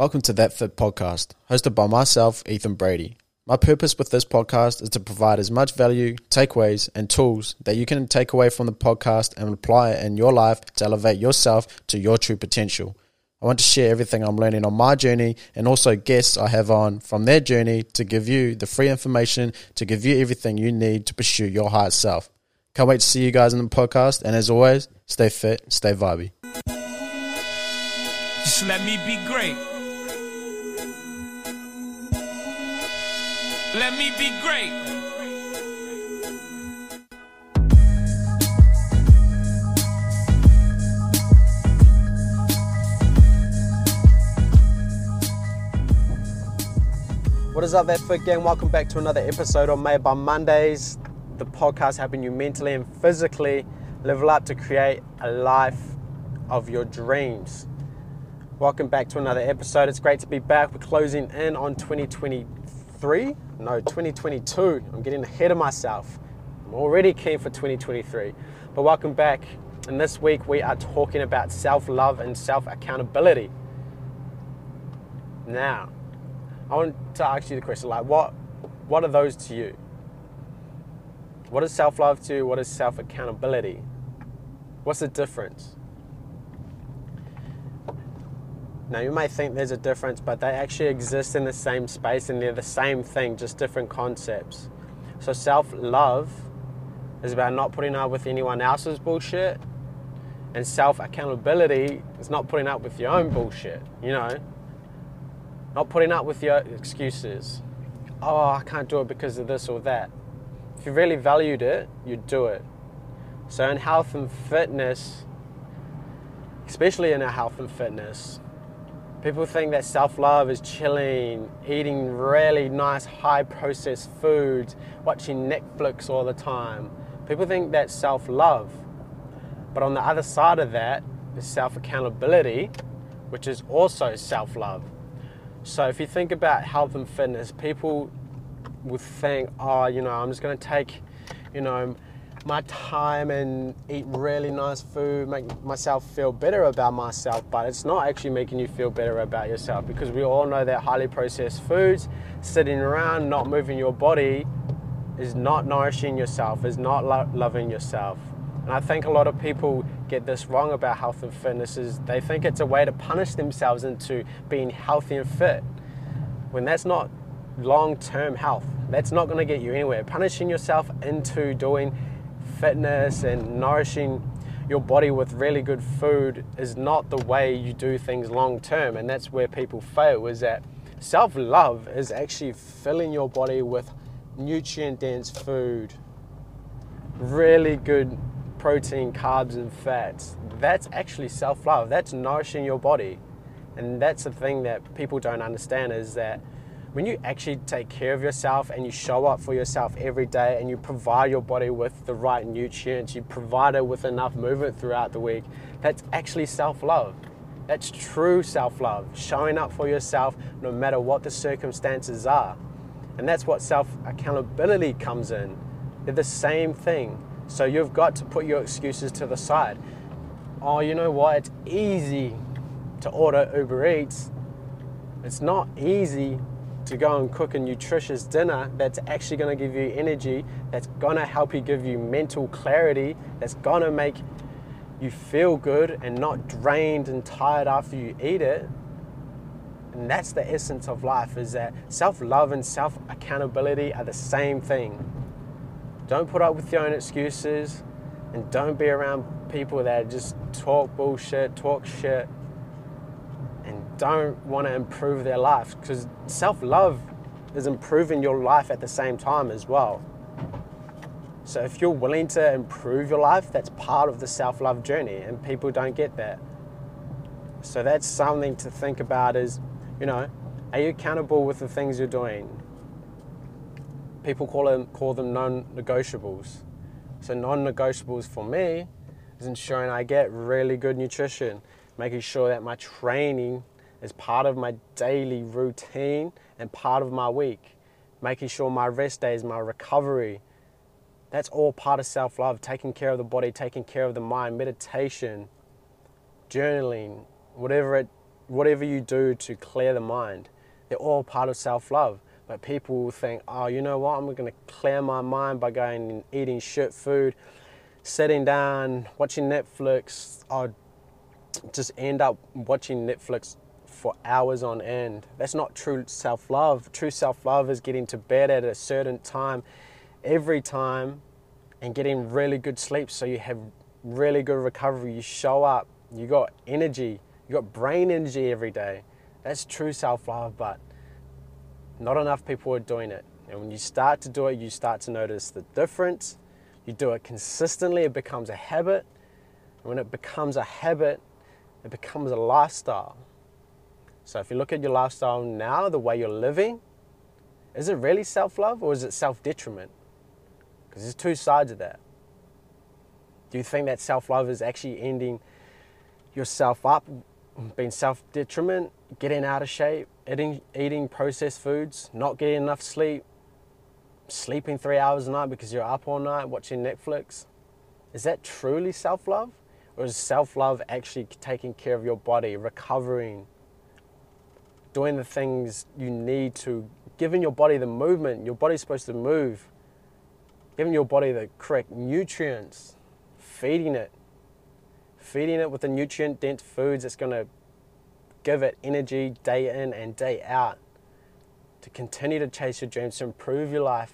Welcome to That Fit podcast, hosted by myself, Ethan Brady. My purpose with this podcast is to provide as much value, takeaways, and tools that you can take away from the podcast and apply it in your life to elevate yourself to your true potential. I want to share everything I'm learning on my journey and also guests I have on from their journey to give you the free information to give you everything you need to pursue your higher self. Can't wait to see you guys in the podcast. And as always, stay fit, stay vibey. Just let me be great. Let me be great. What is up, that fit gang? Welcome back to another episode on Made by Mondays, the podcast helping you mentally and physically level up to create a life of your dreams. Welcome back to another episode. It's great to be back. We're closing in on 2023. No, 2022. I'm getting ahead of myself. I'm already keen for 2023. But welcome back. And this week we are talking about self love and self accountability. Now, I want to ask you the question like what what are those to you? What is self-love to you? What is self-accountability? What's the difference? Now you may think there's a difference, but they actually exist in the same space and they're the same thing, just different concepts. So self-love is about not putting up with anyone else's bullshit. And self-accountability is not putting up with your own bullshit, you know? Not putting up with your excuses. Oh, I can't do it because of this or that. If you really valued it, you'd do it. So, in health and fitness, especially in our health and fitness, people think that self love is chilling, eating really nice, high processed foods, watching Netflix all the time. People think that's self love. But on the other side of that is self accountability, which is also self love. So if you think about health and fitness, people would think, oh, you know, I'm just going to take, you know, my time and eat really nice food, make myself feel better about myself, but it's not actually making you feel better about yourself because we all know that highly processed foods, sitting around, not moving your body, is not nourishing yourself, is not lo- loving yourself. And I think a lot of people get this wrong about health and fitness is they think it's a way to punish themselves into being healthy and fit. When that's not long-term health. That's not going to get you anywhere. Punishing yourself into doing fitness and nourishing your body with really good food is not the way you do things long term and that's where people fail is that self-love is actually filling your body with nutrient dense food really good protein, carbs, and fats. That's actually self love. That's nourishing your body. And that's the thing that people don't understand is that when you actually take care of yourself and you show up for yourself every day and you provide your body with the right nutrients, you provide it with enough movement throughout the week, that's actually self love. That's true self love, showing up for yourself no matter what the circumstances are. And that's what self accountability comes in. They're the same thing. So you've got to put your excuses to the side. Oh, you know what? It's easy to order Uber Eats. It's not easy to go and cook a nutritious dinner that's actually going to give you energy, that's going to help you give you mental clarity, that's going to make you feel good and not drained and tired after you eat it. And that's the essence of life is that self-love and self-accountability are the same thing. Don't put up with your own excuses and don't be around people that just talk bullshit, talk shit, don't want to improve their life because self love is improving your life at the same time as well. So if you're willing to improve your life, that's part of the self love journey, and people don't get that. So that's something to think about is, you know, are you accountable with the things you're doing? people call them call them non-negotiables. So non-negotiables for me is ensuring I get really good nutrition, making sure that my training is part of my daily routine and part of my week, making sure my rest days, my recovery, that's all part of self-love, taking care of the body, taking care of the mind, meditation, journaling, whatever it whatever you do to clear the mind, they're all part of self love. But people will think, oh, you know what? I'm going to clear my mind by going and eating shit food, sitting down, watching Netflix. I'll just end up watching Netflix for hours on end. That's not true self love. True self love is getting to bed at a certain time every time and getting really good sleep so you have really good recovery. You show up, you got energy, you got brain energy every day. That's true self love, but not enough people are doing it. And when you start to do it, you start to notice the difference. You do it consistently, it becomes a habit. And when it becomes a habit, it becomes a lifestyle. So if you look at your lifestyle now, the way you're living, is it really self love or is it self detriment? Because there's two sides of that. Do you think that self love is actually ending yourself up, being self detriment, getting out of shape, eating, eating processed foods, not getting enough sleep, sleeping three hours a night because you're up all night watching Netflix. Is that truly self love? Or is self love actually taking care of your body, recovering, doing the things you need to, giving your body the movement? Your body's supposed to move, giving your body the correct nutrients, feeding it, feeding it with the nutrient dense foods that's going to give it energy day in and day out to continue to chase your dreams, to improve your life,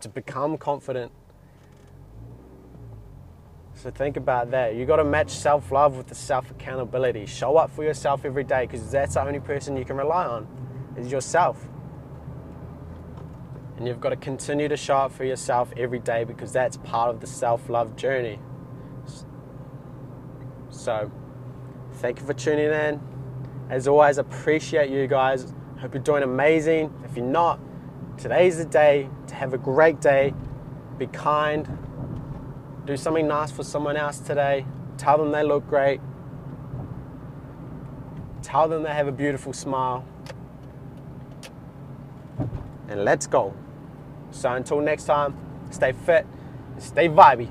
to become confident. So think about that. You got to match self love with the self accountability. Show up for yourself every day because that's the only person you can rely on is yourself. And you've got to continue to show up for yourself every day because that's part of the self love journey. So, thank you for tuning in. As always, appreciate you guys. Hope you're doing amazing. If you're not, today's the day to have a great day. Be kind. Do something nice for someone else today. Tell them they look great. Tell them they have a beautiful smile. And let's go. So until next time, stay fit, stay vibey.